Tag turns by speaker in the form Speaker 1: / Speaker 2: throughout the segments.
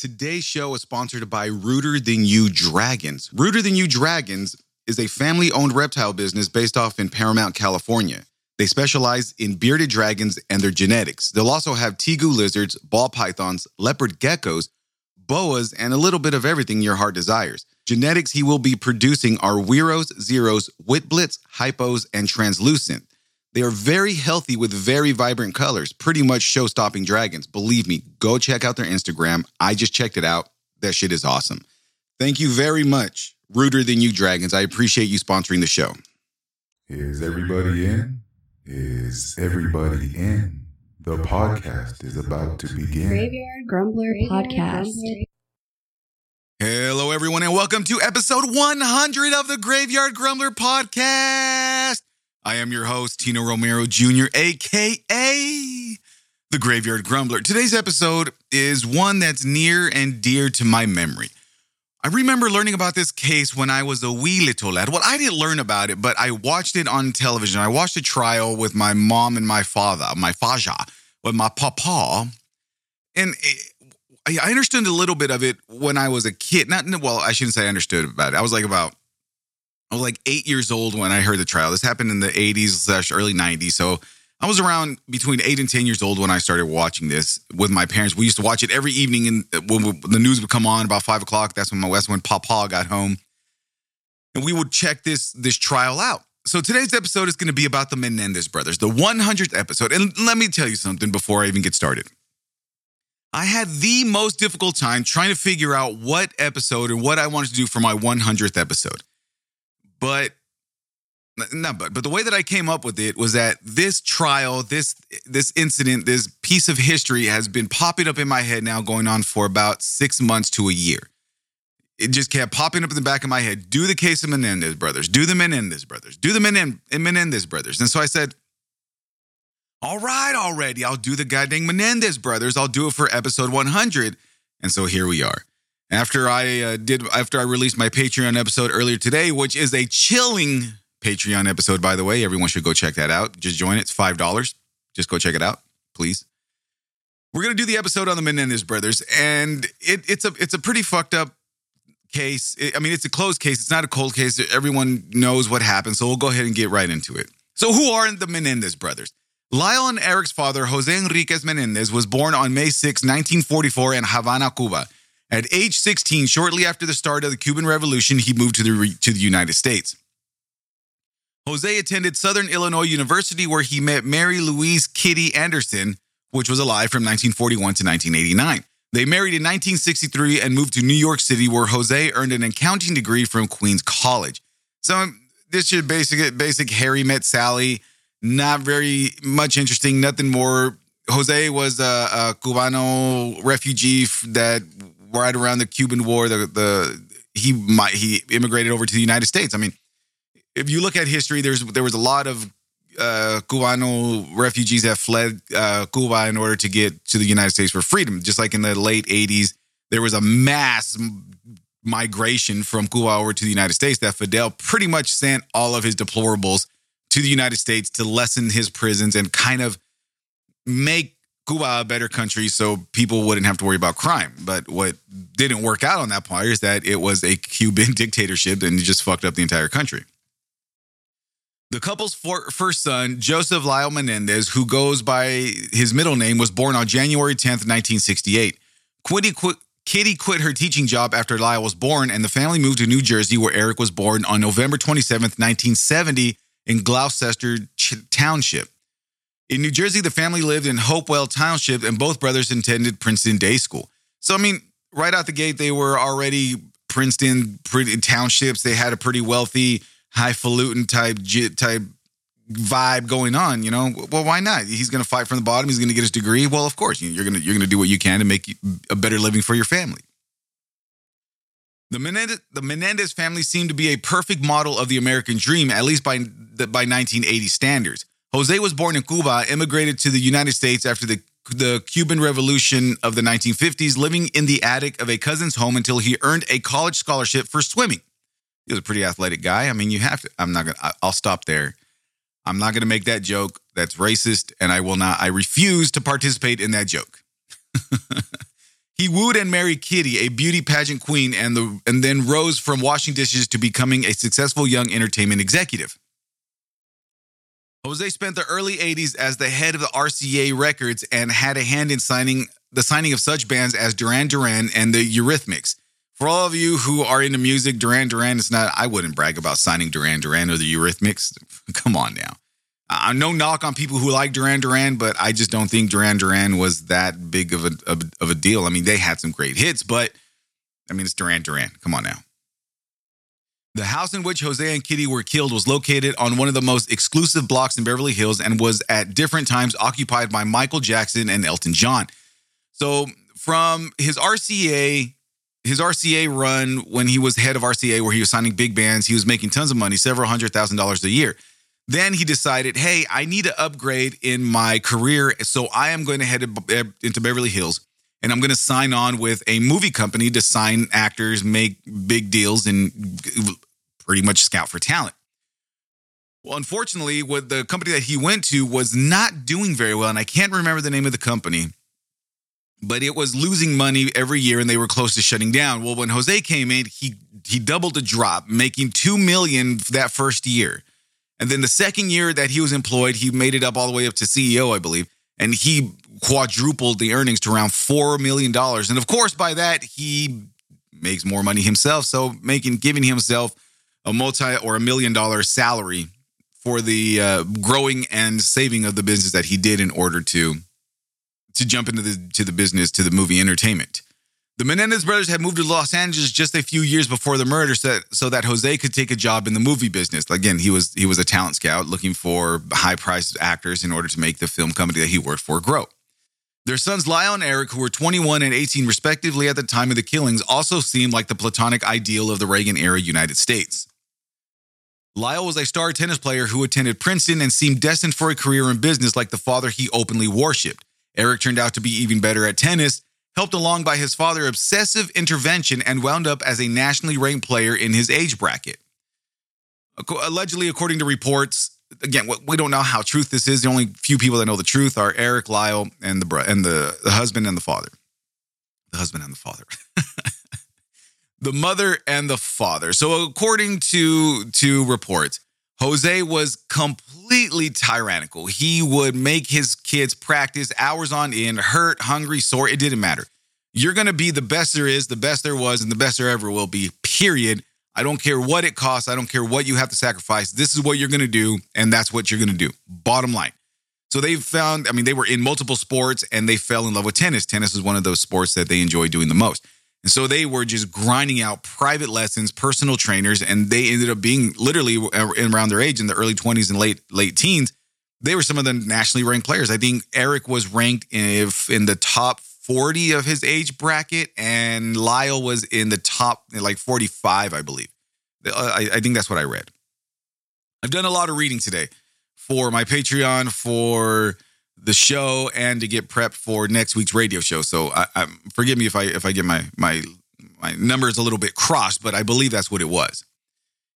Speaker 1: Today's show is sponsored by Ruder Than You Dragons. Ruder Than You Dragons is a family owned reptile business based off in Paramount, California. They specialize in bearded dragons and their genetics. They'll also have tegu lizards, ball pythons, leopard geckos, boas, and a little bit of everything your heart desires. Genetics he will be producing are Weros, Zeros, Witblits, Hypos, and Translucent. They are very healthy with very vibrant colors, pretty much show stopping dragons. Believe me, go check out their Instagram. I just checked it out. That shit is awesome. Thank you very much, Ruder Than You Dragons. I appreciate you sponsoring the show.
Speaker 2: Is everybody in? Is everybody in? The podcast is about to begin.
Speaker 3: Graveyard Grumbler Podcast.
Speaker 1: Hello, everyone, and welcome to episode 100 of the Graveyard Grumbler Podcast. I am your host, Tino Romero Jr., aka the Graveyard Grumbler. Today's episode is one that's near and dear to my memory. I remember learning about this case when I was a wee little lad. Well, I didn't learn about it, but I watched it on television. I watched a trial with my mom and my father, my faja, with my papa. And I understood a little bit of it when I was a kid. Not well, I shouldn't say I understood about it. I was like about I was like eight years old when I heard the trial. This happened in the 80s slash early 90s. So I was around between eight and 10 years old when I started watching this with my parents. We used to watch it every evening, and uh, when the news would come on about five o'clock, that's when my West when Papa got home, and we would check this this trial out. So today's episode is going to be about the Menendez brothers, the 100th episode. And let me tell you something before I even get started. I had the most difficult time trying to figure out what episode and what I wanted to do for my 100th episode. But not but but the way that I came up with it was that this trial, this this incident, this piece of history has been popping up in my head now going on for about 6 months to a year. It just kept popping up in the back of my head. Do the case of Menendez brothers. Do the Menendez brothers. Do the Menendez brothers. And so I said, all right, already. I'll do the goddamn Menendez brothers. I'll do it for episode 100. And so here we are after I uh, did after I released my Patreon episode earlier today, which is a chilling Patreon episode, by the way. Everyone should go check that out. Just join it. It's five dollars. Just go check it out, please. We're gonna do the episode on the Menendez brothers, and it, it's a it's a pretty fucked up case. It, I mean, it's a closed case. It's not a cold case. Everyone knows what happened, so we'll go ahead and get right into it. So, who are the Menendez brothers? Lyle and Eric's father, Jose Enriquez Menendez, was born on May 6, 1944, in Havana, Cuba. At age 16, shortly after the start of the Cuban Revolution, he moved to the, to the United States. Jose attended Southern Illinois University, where he met Mary Louise Kitty Anderson, which was alive from 1941 to 1989. They married in 1963 and moved to New York City, where Jose earned an accounting degree from Queens College. So um, this is basic, basic Harry met Sally. Not very much interesting. Nothing more. Jose was a, a Cubano refugee that right around the Cuban War, the the he might he immigrated over to the United States. I mean, if you look at history, there's there was a lot of uh, Cubano refugees that fled uh, Cuba in order to get to the United States for freedom. Just like in the late '80s, there was a mass migration from Cuba over to the United States that Fidel pretty much sent all of his deplorables to the United States to lessen his prisons and kind of make Cuba a better country so people wouldn't have to worry about crime. But what didn't work out on that part is that it was a Cuban dictatorship and it just fucked up the entire country. The couple's first son, Joseph Lyle Menendez, who goes by his middle name, was born on January 10th, 1968. Quitty quit, Kitty quit her teaching job after Lyle was born, and the family moved to New Jersey, where Eric was born on November 27th, 1970, in Gloucester Township. In New Jersey, the family lived in Hopewell Township, and both brothers attended Princeton Day School. So, I mean, right out the gate, they were already Princeton townships. They had a pretty wealthy, highfalutin type type vibe going on. You know, well, why not? He's going to fight from the bottom. He's going to get his degree. Well, of course, you're going to you're going to do what you can to make a better living for your family. The Menendez, the Menendez family seemed to be a perfect model of the American dream, at least by, by 1980 standards. Jose was born in Cuba, immigrated to the United States after the the Cuban Revolution of the 1950s, living in the attic of a cousin's home until he earned a college scholarship for swimming. He was a pretty athletic guy. I mean, you have to. I'm not gonna. I'll stop there. I'm not gonna make that joke. That's racist, and I will not. I refuse to participate in that joke. He wooed and married Kitty, a beauty pageant queen, and the and then rose from washing dishes to becoming a successful young entertainment executive. Jose spent the early 80s as the head of the RCA Records and had a hand in signing the signing of such bands as Duran Duran and the Eurythmics. For all of you who are into music, Duran Duran is not, I wouldn't brag about signing Duran Duran or the Eurythmics. Come on now. Uh, no knock on people who like Duran Duran, but I just don't think Duran Duran was that big of a, of, of a deal. I mean, they had some great hits, but I mean, it's Duran Duran. Come on now. The house in which Jose and Kitty were killed was located on one of the most exclusive blocks in Beverly Hills and was at different times occupied by Michael Jackson and Elton John. So, from his RCA his RCA run when he was head of RCA, where he was signing big bands, he was making tons of money, several hundred thousand dollars a year. Then he decided, hey, I need to upgrade in my career. So I am going to head into Beverly Hills and I'm going to sign on with a movie company to sign actors, make big deals, and pretty much scout for talent. Well, unfortunately, what the company that he went to was not doing very well. And I can't remember the name of the company but it was losing money every year and they were close to shutting down. Well, when Jose came in, he he doubled the drop, making 2 million that first year. And then the second year that he was employed, he made it up all the way up to CEO, I believe, and he quadrupled the earnings to around 4 million dollars. And of course, by that he makes more money himself, so making giving himself a multi or a million dollar salary for the uh, growing and saving of the business that he did in order to to jump into the to the business to the movie entertainment. The Menendez brothers had moved to Los Angeles just a few years before the murder, so that, so that Jose could take a job in the movie business. Again, he was he was a talent scout looking for high priced actors in order to make the film company that he worked for grow. Their sons Lyle and Eric, who were 21 and 18 respectively at the time of the killings, also seemed like the platonic ideal of the Reagan era United States. Lyle was a star tennis player who attended Princeton and seemed destined for a career in business like the father he openly worshipped. Eric turned out to be even better at tennis, helped along by his father's obsessive intervention, and wound up as a nationally ranked player in his age bracket. Allegedly, according to reports, again, we don't know how truth this is. The only few people that know the truth are Eric, Lyle, and the and the, the husband and the father. The husband and the father. the mother and the father. So according to to reports, Jose was completely tyrannical. He would make his kids practice hours on end, hurt, hungry, sore. It didn't matter. You're to be the best there is, the best there was, and the best there ever will be, period. I don't care what it costs. I don't care what you have to sacrifice. This is what you're going to do, and that's what you're going to do. Bottom line. So they found, I mean, they were in multiple sports and they fell in love with tennis. Tennis is one of those sports that they enjoy doing the most. And so they were just grinding out private lessons, personal trainers, and they ended up being literally around their age in the early 20s and late late teens. They were some of the nationally ranked players. I think Eric was ranked in, in the top 40 of his age bracket, and Lyle was in the top like 45, I believe. Uh, I, I think that's what I read. I've done a lot of reading today for my Patreon, for the show and to get prepped for next week's radio show. So I, I, forgive me if I if I get my my my numbers a little bit crossed, but I believe that's what it was.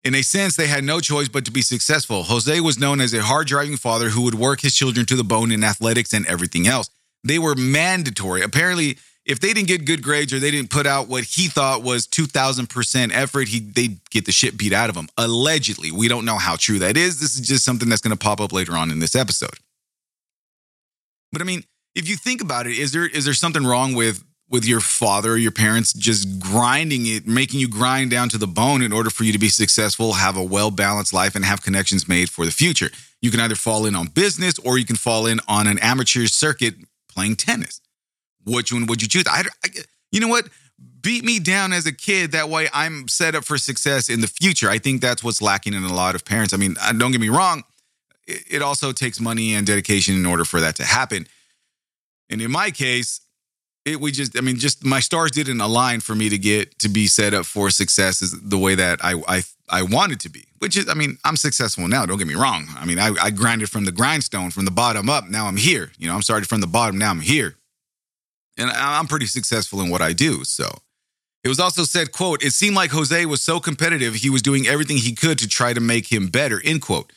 Speaker 1: In a sense, they had no choice but to be successful. Jose was known as a hard driving father who would work his children to the bone in athletics and everything else. They were mandatory. Apparently, if they didn't get good grades or they didn't put out what he thought was 2000% effort, he they'd get the shit beat out of them. Allegedly. We don't know how true that is. This is just something that's going to pop up later on in this episode. But I mean, if you think about it, is there is there something wrong with with your father or your parents just grinding it, making you grind down to the bone in order for you to be successful, have a well balanced life, and have connections made for the future? You can either fall in on business or you can fall in on an amateur circuit playing tennis. Which one would you choose? I, I you know what? Beat me down as a kid. That way I'm set up for success in the future. I think that's what's lacking in a lot of parents. I mean, uh, don't get me wrong it also takes money and dedication in order for that to happen. And in my case, it we just I mean just my stars didn't align for me to get to be set up for success is the way that I I I wanted to be. Which is I mean I'm successful now. Don't get me wrong. I mean I, I grinded from the grindstone from the bottom up. Now I'm here. You know I'm started from the bottom. Now I'm here, and I'm pretty successful in what I do. So it was also said, "quote It seemed like Jose was so competitive. He was doing everything he could to try to make him better." End quote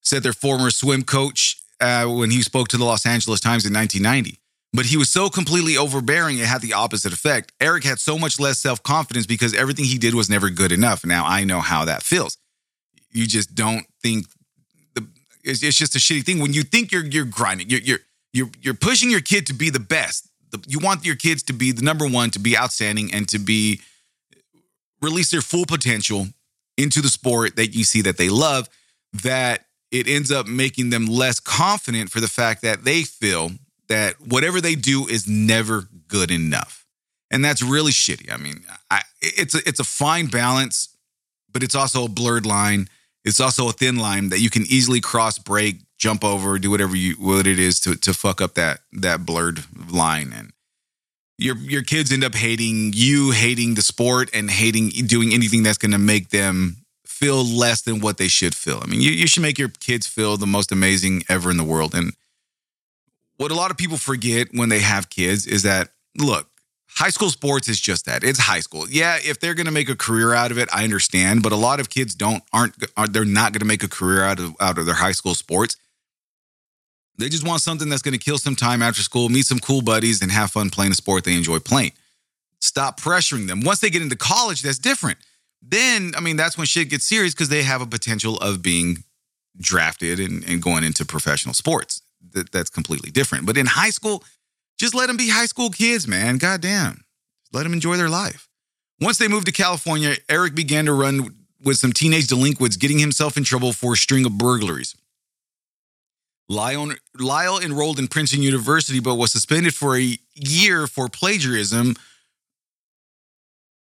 Speaker 1: said their former swim coach uh, when he spoke to the Los Angeles Times in 1990. But he was so completely overbearing, it had the opposite effect. Eric had so much less self confidence because everything he did was never good enough. Now I know how that feels. You just don't think the, it's, it's just a shitty thing when you think you're you're grinding, you're you're you're, you're pushing your kid to be the best. The, you want your kids to be the number one, to be outstanding, and to be release their full potential into the sport that you see that they love. That it ends up making them less confident for the fact that they feel that whatever they do is never good enough. And that's really shitty. I mean, I, it's a, it's a fine balance, but it's also a blurred line. It's also a thin line that you can easily cross, break, jump over, do whatever you what it is to to fuck up that that blurred line. And your your kids end up hating you, hating the sport, and hating doing anything that's going to make them feel less than what they should feel. I mean, you, you should make your kids feel the most amazing ever in the world. And what a lot of people forget when they have kids is that look, high school sports is just that. It's high school. Yeah, if they're going to make a career out of it, I understand, but a lot of kids don't aren't are they're not going to make a career out of out of their high school sports. They just want something that's going to kill some time after school, meet some cool buddies and have fun playing a sport they enjoy playing. Stop pressuring them. Once they get into college, that's different. Then, I mean, that's when shit gets serious because they have a potential of being drafted and, and going into professional sports. That, that's completely different. But in high school, just let them be high school kids, man. Goddamn. Let them enjoy their life. Once they moved to California, Eric began to run with some teenage delinquents, getting himself in trouble for a string of burglaries. Lyle, Lyle enrolled in Princeton University, but was suspended for a year for plagiarism,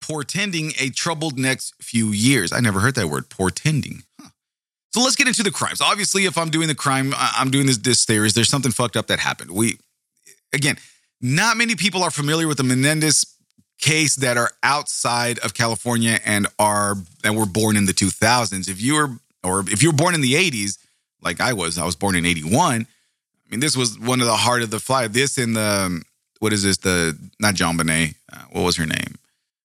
Speaker 1: portending a troubled next few years. I never heard that word, portending. So let's get into the crimes. Obviously, if I'm doing the crime, I'm doing this this theory. There's something fucked up that happened. We again, not many people are familiar with the Menendez case that are outside of California and are and were born in the 2000s. If you were or if you were born in the 80s, like I was, I was born in 81. I mean, this was one of the heart of the fly. This in the what is this? The not JonBenét. Uh, what was her name?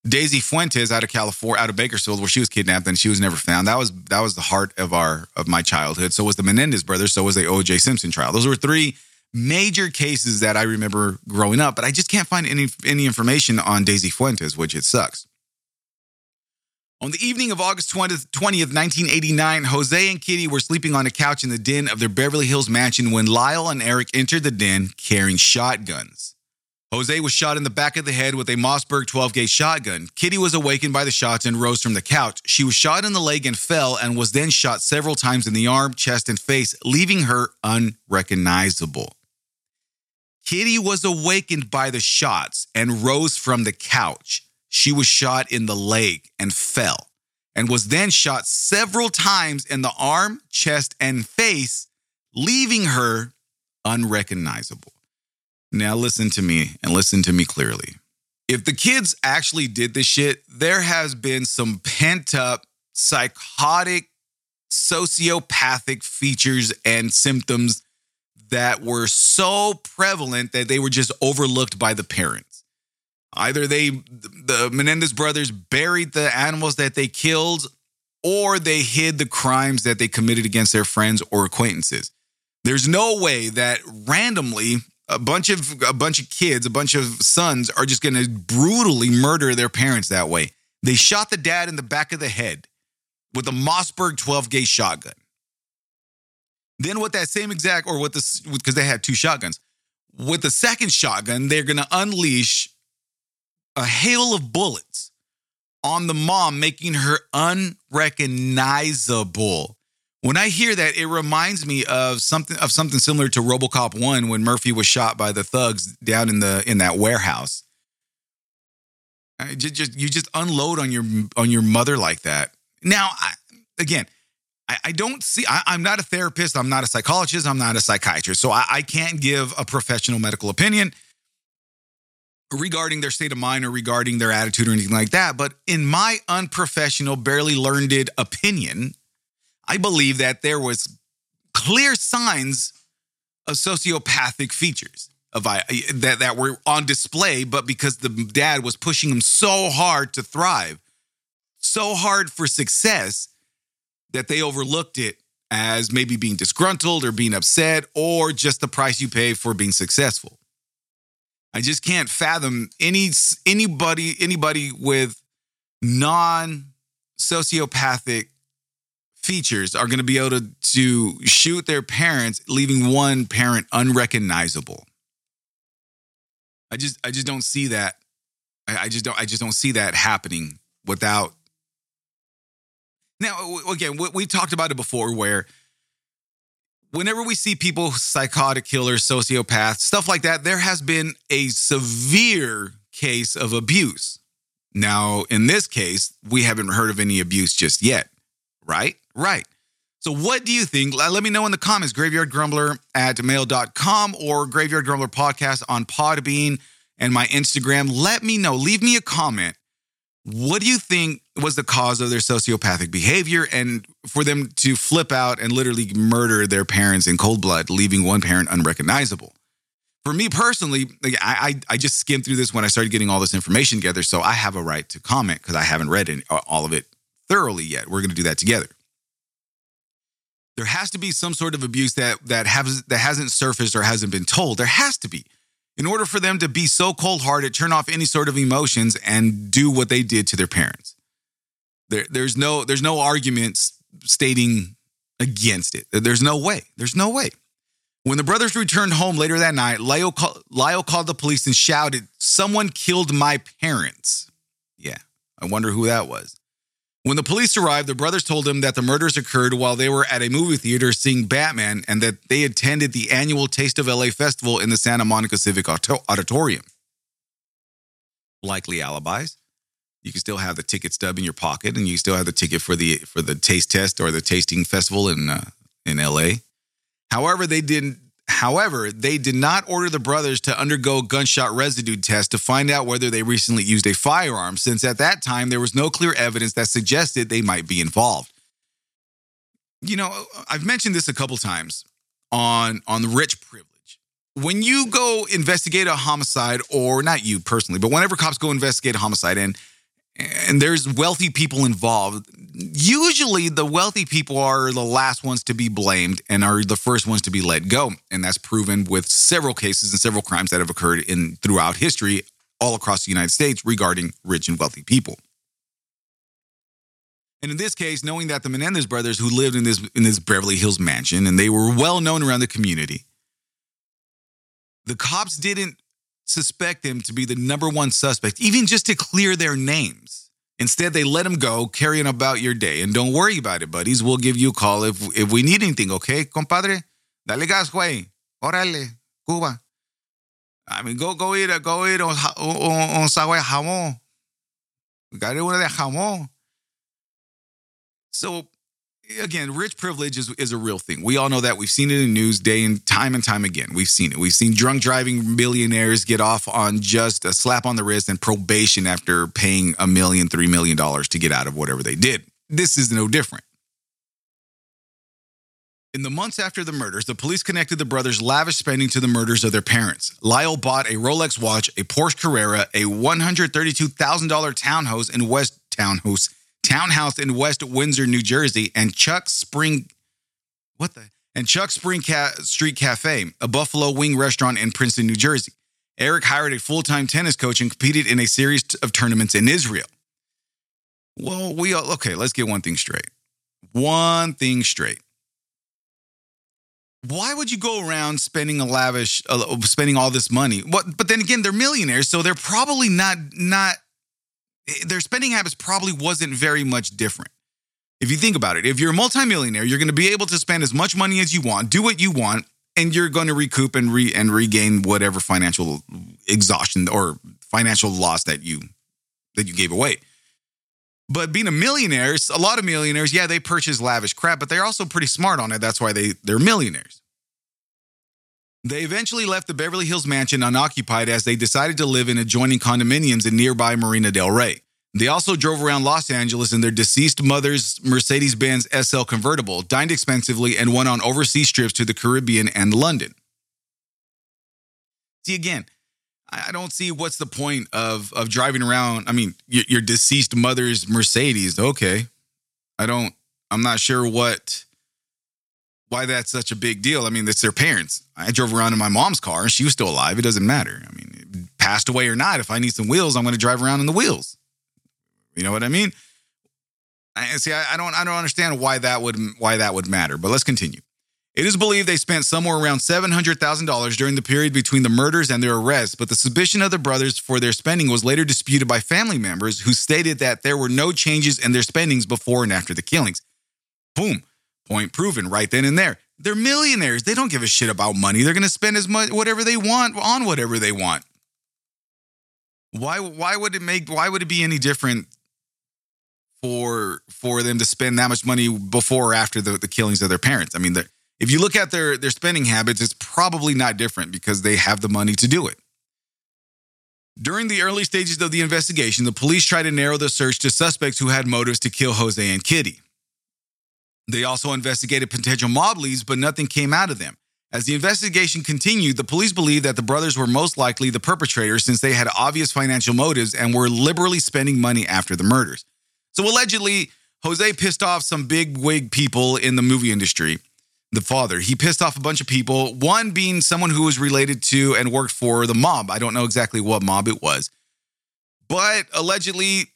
Speaker 1: Daisy Fuentes out of California, out of Bakersfield, where she was kidnapped and she was never found. That was that was the heart of our of my childhood. So was the Menendez brothers. So was the O.J. Simpson trial. Those were three major cases that I remember growing up, but I just can't find any any information on Daisy Fuentes, which it sucks. On the evening of August 20th, 20th, 1989, Jose and Kitty were sleeping on a couch in the den of their Beverly Hills mansion when Lyle and Eric entered the den carrying shotguns. Jose was shot in the back of the head with a Mossberg 12 gauge shotgun. Kitty was awakened by the shots and rose from the couch. She was shot in the leg and fell, and was then shot several times in the arm, chest, and face, leaving her unrecognizable. Kitty was awakened by the shots and rose from the couch. She was shot in the leg and fell, and was then shot several times in the arm, chest, and face, leaving her unrecognizable. Now, listen to me and listen to me clearly. If the kids actually did this shit, there has been some pent up psychotic, sociopathic features and symptoms that were so prevalent that they were just overlooked by the parents. Either they, the Menendez brothers, buried the animals that they killed, or they hid the crimes that they committed against their friends or acquaintances. There's no way that randomly a bunch of a bunch of kids, a bunch of sons are just going to brutally murder their parents that way. They shot the dad in the back of the head with a Mossberg 12 gauge shotgun. Then with that same exact, or with this, because they had two shotguns, with the second shotgun, they're going to unleash a hail of bullets on the mom, making her unrecognizable. When I hear that, it reminds me of something of something similar to RoboCop one when Murphy was shot by the thugs down in the in that warehouse. Just, just you just unload on your on your mother like that. Now, I, again, I, I don't see. I, am not a therapist. I'm not a psychologist. I'm not a psychiatrist. So I, I can't give a professional medical opinion regarding their state of mind or regarding their attitude or anything like that. But in my unprofessional, barely learned opinion, I believe that there was clear signs of sociopathic features of eh, that that were on display, but because the dad was pushing him so hard to thrive, so hard for success, that they overlooked it as maybe being disgruntled or being upset or just the price you pay for being successful. I just can't fathom any anybody anybody with non sociopathic features are going to be able to, to shoot their parents, leaving one parent unrecognizable. I just I just don't see that. I, I just don't I just don't see that happening without. Now again, we, we talked about it before, where whenever we see people, psychotic killers, sociopaths, stuff like that, there has been a severe case of abuse. Now, in this case, we haven't heard of any abuse just yet, right? Right. So, what do you think? Let me know in the comments, graveyardgrumbler at mail.com or Graveyard Grumbler podcast on Podbean and my Instagram. Let me know. Leave me a comment. What do you think was the cause of their sociopathic behavior and for them to flip out and literally murder their parents in cold blood, leaving one parent unrecognizable? For me personally, I, I, I just skimmed through this when I started getting all this information together, so I have a right to comment because I haven't read any, all of it thoroughly yet. We're going to do that together. There has to be some sort of abuse that that has that hasn't surfaced or hasn't been told. There has to be in order for them to be so cold hearted, turn off any sort of emotions, and do what they did to their parents. There, there's no there's no arguments stating against it. There's no way. There's no way. When the brothers returned home later that night, Lyle, call, Lyle called the police and shouted, Someone killed my parents. Yeah, I wonder who that was. When the police arrived, the brothers told him that the murders occurred while they were at a movie theater seeing Batman and that they attended the annual Taste of LA festival in the Santa Monica Civic Auditorium. Likely alibis. You can still have the ticket stub in your pocket, and you still have the ticket for the for the taste test or the tasting festival in uh, in LA. However, they didn't However, they did not order the brothers to undergo gunshot residue tests to find out whether they recently used a firearm, since at that time there was no clear evidence that suggested they might be involved. You know, I've mentioned this a couple times on on rich privilege. When you go investigate a homicide, or not you personally, but whenever cops go investigate a homicide and and there's wealthy people involved, usually the wealthy people are the last ones to be blamed and are the first ones to be let go. And that's proven with several cases and several crimes that have occurred in throughout history all across the United States regarding rich and wealthy people. And in this case, knowing that the Menendez brothers who lived in this in this Beverly Hills mansion and they were well known around the community, the cops didn't suspect them to be the number one suspect, even just to clear their names. Instead, they let him go, carrying about your day. And don't worry about it, buddies. We'll give you a call if if we need anything, okay, compadre? Dale gas, güey. Órale, Cuba. I mean, go go eat a go eat un, un sagüe jamón. Got it, de jamón. So again, rich privilege is, is a real thing. We all know that. We've seen it in the news day and time and time again. We've seen it. We've seen drunk driving millionaires get off on just a slap on the wrist and probation after paying a million, three million dollars to get out of whatever they did. This is no different. In the months after the murders, the police connected the brothers' lavish spending to the murders of their parents. Lyle bought a Rolex watch, a Porsche Carrera, a $132,000 townhouse in West Townhouse townhouse in West Windsor, New Jersey, and Chuck Spring, what the? And Chuck Spring Ca- Street Cafe, a buffalo wing restaurant in Princeton, New Jersey. Eric hired a full time tennis coach and competed in a series of tournaments in Israel. Well, we all, okay, let's get one thing straight. One thing straight. Why would you go around spending a lavish, uh, spending all this money? What? But then again, they're millionaires, so they're probably not not Eh, their spending habits probably wasn't very much different. If you think about it, if you're a multimillionaire, you're going to be able to spend as much money as you want, do what you want, and you're going to recoup and re and regain whatever financial exhaustion or financial loss that you that you gave away. But being a millionaire, a lot of millionaires, yeah, they purchase lavish crap, but they're also pretty smart on it. That's why they they're millionaires. They eventually left the Beverly Hills mansion unoccupied as they decided to live in adjoining condominiums in nearby Marina del Rey. They also drove around Los Angeles in their deceased mother's Mercedes Benz SL convertible, dined expensively, and went on overseas trips to the Caribbean and London. See, again, I don't see what's the point of, of driving around. I mean, your, your deceased mother's Mercedes. Okay. I don't, I'm not sure what why that's such a big deal. I mean, it's their parents. I drove around in my mom's car and she was still alive. It doesn't matter. I mean, passed away or not, if I need some wheels, I'm going to drive around in the wheels. You know what I mean? I see. I, I don't. I don't understand why that would why that would matter. But let's continue. It is believed they spent somewhere around seven hundred thousand dollars during the period between the murders and their arrests. But the suspicion of the brothers for their spending was later disputed by family members, who stated that there were no changes in their spendings before and after the killings. Boom. Point proven right then and there. They're millionaires. They don't give a shit about money. They're going to spend as much whatever they want on whatever they want. Why why would it make why would it be any different for for them to spend that much money before or after the, the killings of their parents? I mean, if you look at their their spending habits, it's probably not different because they have the money to do it. During the early stages of the investigation, the police tried to narrow the search to suspects who had motives to kill Jose and Kitty. They also investigated potential mob leads, but nothing came out of them. As the investigation continued, the police believed that the brothers were most likely the perpetrators since they had obvious financial motives and were liberally spending money after the murders. So allegedly, Jose pissed off some big wig people in the movie industry. The father, he pissed off a bunch of people, one being someone who was related to and worked for the mob. I don't know exactly what mob it was. But allegedly,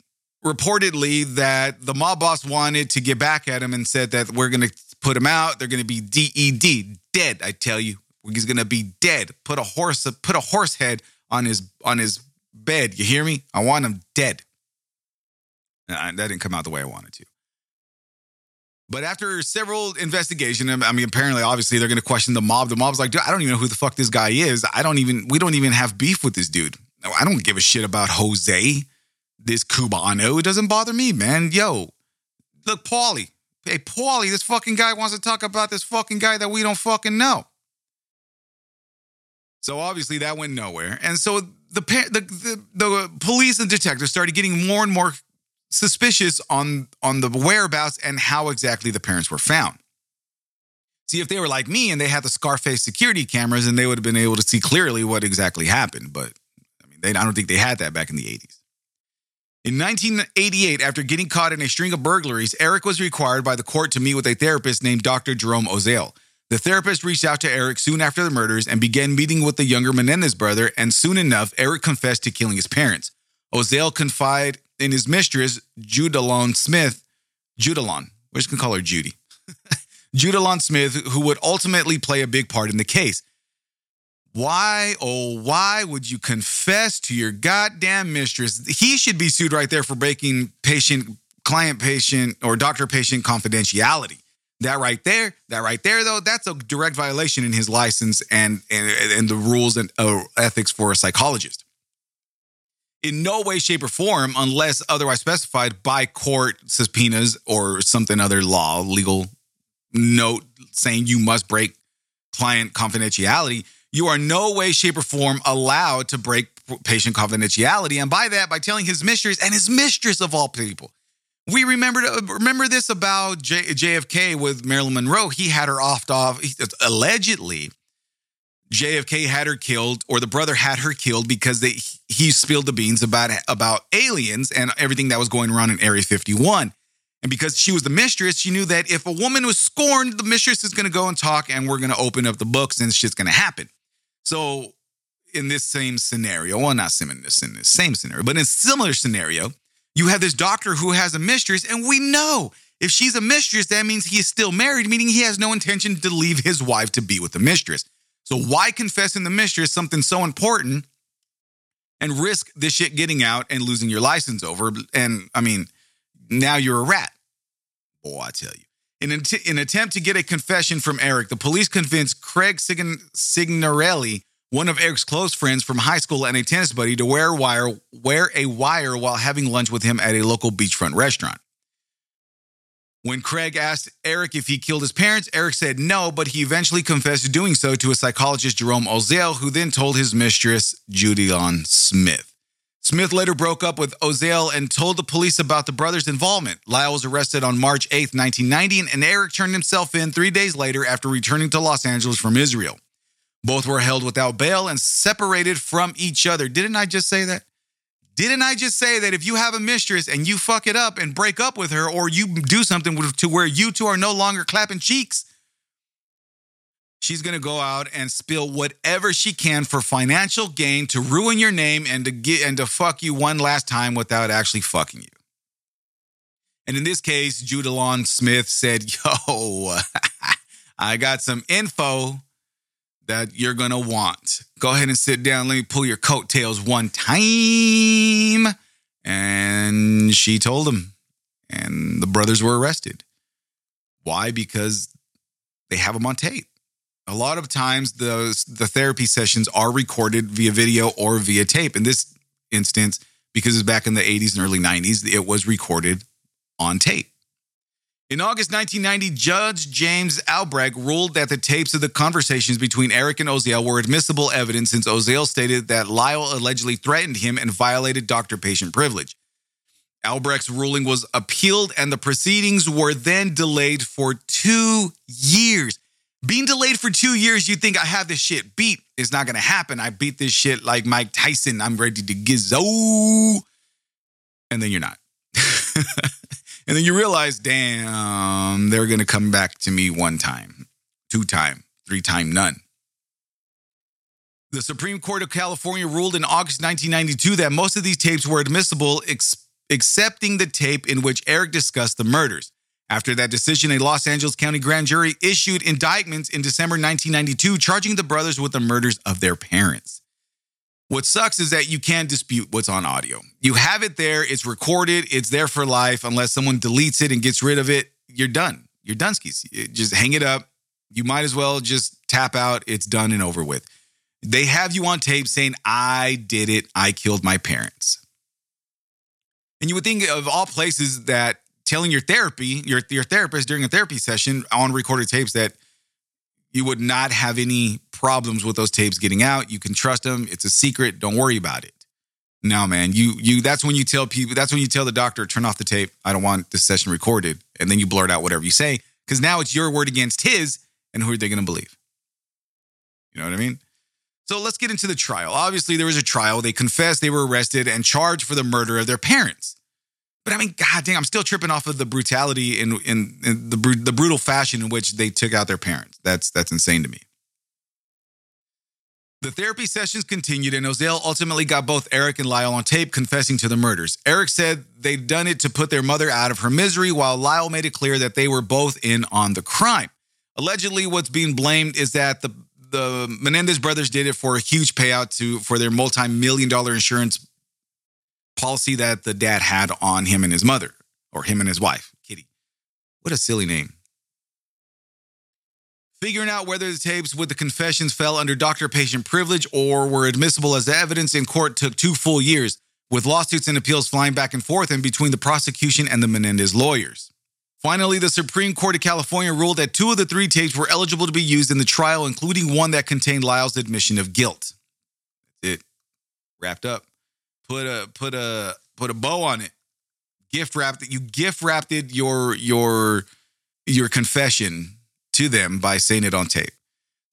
Speaker 1: reportedly that the mob boss wanted to get back at him and said that we're going to put him out. They're going to be DED, dead. I tell you, he's going to be dead. Put a horse, put a horse head on his on his bed. You hear me? I want him dead. that didn't come out the way I wanted to. But after several investigation, I mean, apparently, obviously, they're going to question the mob. The mob's like, dude, I don't even know who the fuck this guy is. I don't even, we don't even have beef with this dude. I don't give a shit about Jose this Cubano. It doesn't bother me, man. Yo, look, Paulie. Hey, Paulie, this fucking guy wants to talk about this fucking guy that we don't fucking know. So obviously that went nowhere. And so the, the the, the police and detectives started getting more and more suspicious on on the whereabouts and how exactly the parents were found. See, if they were like me and they had the Scarface security cameras, and they would have been able to see clearly what exactly happened. But I mean, they, I don't think they had that back in the 80s. In 1988, after getting caught in a string of burglaries, Eric was required by the court to meet with a therapist named Dr. Jerome Oziel. The therapist reached out to Eric soon after the murders and began meeting with the younger Menendez brother, and soon enough, Eric confessed to killing his parents. Oziel confided in his mistress, Judalon Smith, Judalon, we're just gonna call her Judy, Judalon Smith, who would ultimately play a big part in the case. Why, oh, why would you confess to your goddamn mistress? He should be sued right there for breaking patient, client patient, or doctor patient confidentiality. That right there, that right there, though, that's a direct violation in his license and and, and the rules and uh, ethics for a psychologist. In no way, shape, or form, unless otherwise specified by court subpoenas or something other law, legal note saying you must break client confidentiality, you are no way, shape, or form allowed to break patient confidentiality. And by that, by telling his mistress and his mistress of all people. We remember remember this about J, JFK with Marilyn Monroe. He had her offed off. Allegedly, JFK had her killed, or the brother had her killed because they he spilled the beans about about aliens and everything that was going around in Area 51. And because she was the mistress, she knew that if a woman was scorned, the mistress is going to go and talk, and we're going to open up the books, and shit's going to happen. So in this same scenario, well, not in this in the same scenario, but in a similar scenario, you have this doctor who has a mistress, and we know if she's a mistress, that means he is still married, meaning he has no intention to leave his wife to be with the mistress. So why confess in the mistress something so important and risk this shit getting out and losing your license over? And I mean, now you're a rat. Boy, I tell you. In an, in an attempt to get a confession from Eric, the police convinced Craig Signorelli, one of Eric's close friends from high school and a tennis buddy, to wear a wire, wear a wire while having lunch with him at a local beachfront restaurant. When Craig asked Eric if he killed his parents, Eric said no, but he eventually confessed to doing so to a psychologist, Jerome Oziel, who then told his mistress, Judalon Smith. Smith later broke up with Oziel and told the police about the brothers' involvement. Lyle was arrested on March 8, 1990, and Eric turned himself in three days later after returning to Los Angeles from Israel. Both were held without bail and separated from each other. Didn't I just say that? Didn't I just say that if you have a mistress and you fuck it up and break up with her, or you do something to where you two are no longer clapping cheeks, she's going to go out and spill whatever she can for financial gain to ruin your name and to get and to fuck you one last time without actually fucking you. And in this case, Judalon Smith said, "Yo, I got some info that you're going to want. Go ahead and sit down. Let me pull your coattails one time." And she told him, and the brothers were arrested. Why? Because they have them on tape. A lot of times, those the therapy sessions are recorded via video or via tape. In this instance, because it's back in the 80s and early 90s, it was recorded on tape. In August 1990, Judge James Albracht ruled that the tapes of the conversations between Eric and Oziel were admissible evidence since Oziel stated that Lyle allegedly threatened him and violated doctor patient privilege. Albracht's ruling was appealed and the proceedings were then delayed for two years. Being delayed for two years, you think I have this shit beat. It's not gonna happen. I beat this shit like Mike Tyson. I'm ready to gizzo. And then you're not. and then you realize, damn, they're gonna come back to me one time, two time, three time, none. The Supreme Court of California ruled in August 1992 that most of these tapes were admissible, ex- accepting the tape in which Eric discussed the murders. After that decision, a Los Angeles County grand jury issued indictments in December 1992 charging the brothers with the murders of their parents. What sucks is that you can't dispute what's on audio. You have it there, it's recorded, it's there for life. Unless someone deletes it and gets rid of it, you're done. You're done, skis. Just hang it up. You might as well just tap out. It's done and over with. They have you on tape saying, I did it. I killed my parents. And you would think of all places that telling your therapy, your, your therapist during a therapy session on recorded tapes that you would not have any problems with those tapes getting out. You can trust them. It's a secret. Don't worry about it. No, man, you you that's when you tell people that's when you tell the doctor, turn off the tape. I don't want this session recorded. And then you blurt out whatever you say. Because now it's your word against his, and who are they gonna believe? You know what I mean? So let's get into the trial. Obviously, there was a trial. They confessed they were arrested and charged for the murder of their parents. But I mean, god dang, I'm still tripping off of the brutality in, in, in the, the brutal fashion in which they took out their parents. That's that's insane to me. The therapy sessions continued, and Oziel ultimately got both Eric and Lyle on tape confessing to the murders. Eric said they'd done it to put their mother out of her misery, while Lyle made it clear that they were both in on the crime. Allegedly, what's being blamed is that the the Menendez brothers did it for a huge payout to for their multi-million dollar insurance policy that the dad had on him and his mother, or him and his wife, Kitty. What a silly name. Figuring out whether the tapes with the confessions fell under doctor patient privilege or were admissible as evidence in court took two full years, with lawsuits and appeals flying back and forth in between the prosecution and the Menendez lawyers. Finally, the Supreme Court of California ruled that two of the three tapes were eligible to be used in the trial, including one that contained Lyle's admission of guilt. That's it. Wrapped up. Put a put a put a bow on it. Gift wrapped it. You gift wrapped it your your your confession to them by saying it on tape.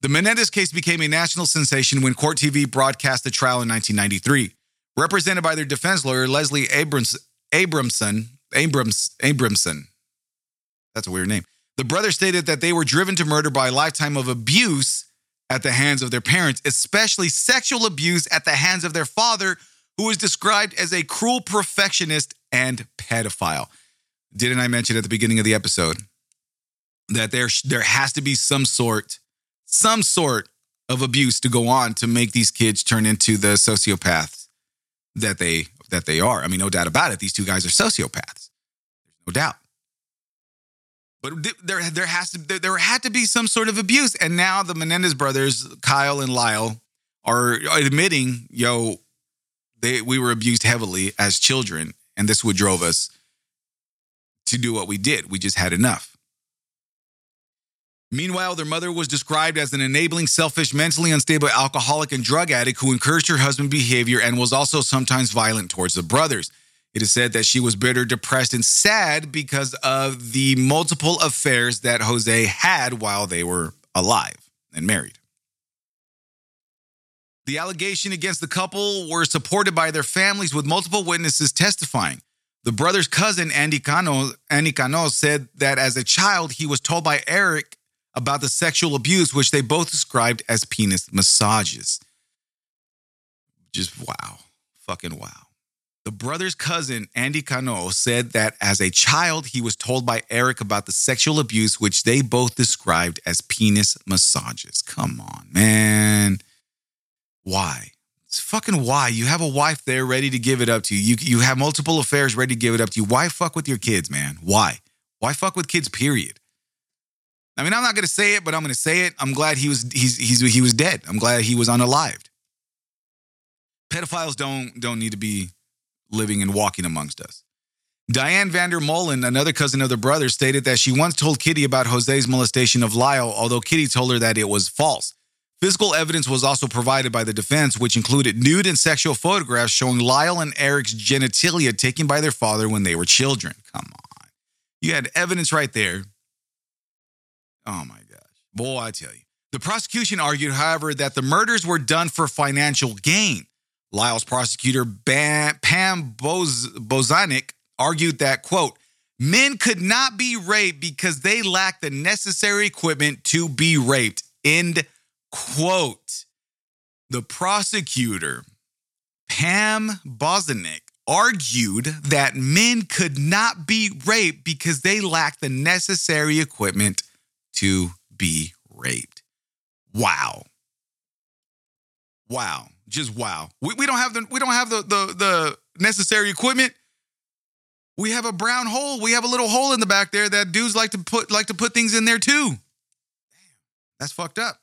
Speaker 1: The Menendez case became a national sensation when Court TV broadcast the trial in 1993. Represented by their defense lawyer, Leslie Abrams, Abramson, Abrams, Abramson. That's a weird name. The brothers stated that they were driven to murder by a lifetime of abuse at the hands of their parents, especially sexual abuse at the hands of their father, who was described as a cruel perfectionist and pedophile. Didn't I mention at the beginning of the episode that there there has to be some sort some sort of abuse to go on to make these kids turn into the sociopaths that they that they are. I mean, no doubt about it. These two guys are sociopaths. No doubt. But there there has to there had to be some sort of abuse, and now the Menendez brothers, Kyle and Lyle, are admitting, yo, they we were abused heavily as children, and this would drove us to do what we did. We just had enough. Meanwhile, their mother was described as an enabling, selfish, mentally unstable alcoholic and drug addict who encouraged her husband's behavior and was also sometimes violent towards the brothers. It is said that she was bitter, depressed, and sad because of the multiple affairs that Jose had while they were alive and married. The allegation against the couple were supported by their families with multiple witnesses testifying. The brother's cousin, Andy Cano, Andy Cano, said that as a child, he was told by Eric about the sexual abuse, which they both described as penis massages. Just wow. Fucking wow. The brother's cousin, Andy Cano, said that as a child, he was told by Eric about the sexual abuse, which they both described as penis massages. Come on, man. Why? It's fucking why. You have a wife there ready to give it up to you. You, you have multiple affairs ready to give it up to you. Why fuck with your kids, man? Why? Why fuck with kids, period? I mean, I'm not gonna say it, but I'm gonna say it. I'm glad he was he's, he's he was dead. I'm glad he was unalived. Pedophiles don't don't need to be living and walking amongst us. Diane Vander Molen, another cousin of the brother, stated that she once told Kitty about Jose's molestation of Lyle, although Kitty told her that it was false. Physical evidence was also provided by the defense, which included nude and sexual photographs showing Lyle and Eric's genitalia taken by their father when they were children. Come on. You had evidence right there. Oh my gosh. Boy, I tell you. The prosecution argued, however, that the murders were done for financial gain. Lyle's prosecutor, Pam Boz- Bozanich, argued that, quote, men could not be raped because they lacked the necessary equipment to be raped, end quote. The prosecutor, Pam Bozanich, argued that men could not be raped because they lacked the necessary equipment to be raped. Wow. Wow. Just wow. We, we don't have the we don't have the, the the necessary equipment. We have a brown hole. We have a little hole in the back there that dudes like to put like to put things in there too. Damn. That's fucked up.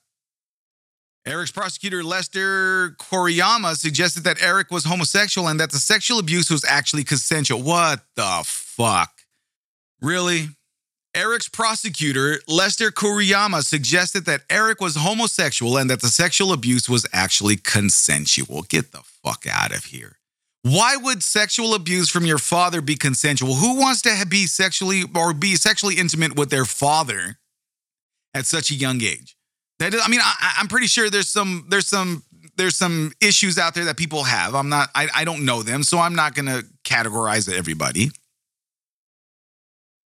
Speaker 1: Eric's prosecutor, Lester Kuriyama, suggested that Eric was homosexual and that the sexual abuse was actually consensual. What the fuck? Really? Eric's prosecutor, Lester Kuriyama, suggested that Eric was homosexual and that the sexual abuse was actually consensual. Get the fuck out of here. Why would sexual abuse from your father be consensual? Who wants to be sexually or be sexually intimate with their father at such a young age? That is, I mean, I, I'm pretty sure there's some there's some there's some issues out there that people have. I'm not I, I don't know them, so I'm not gonna categorize everybody.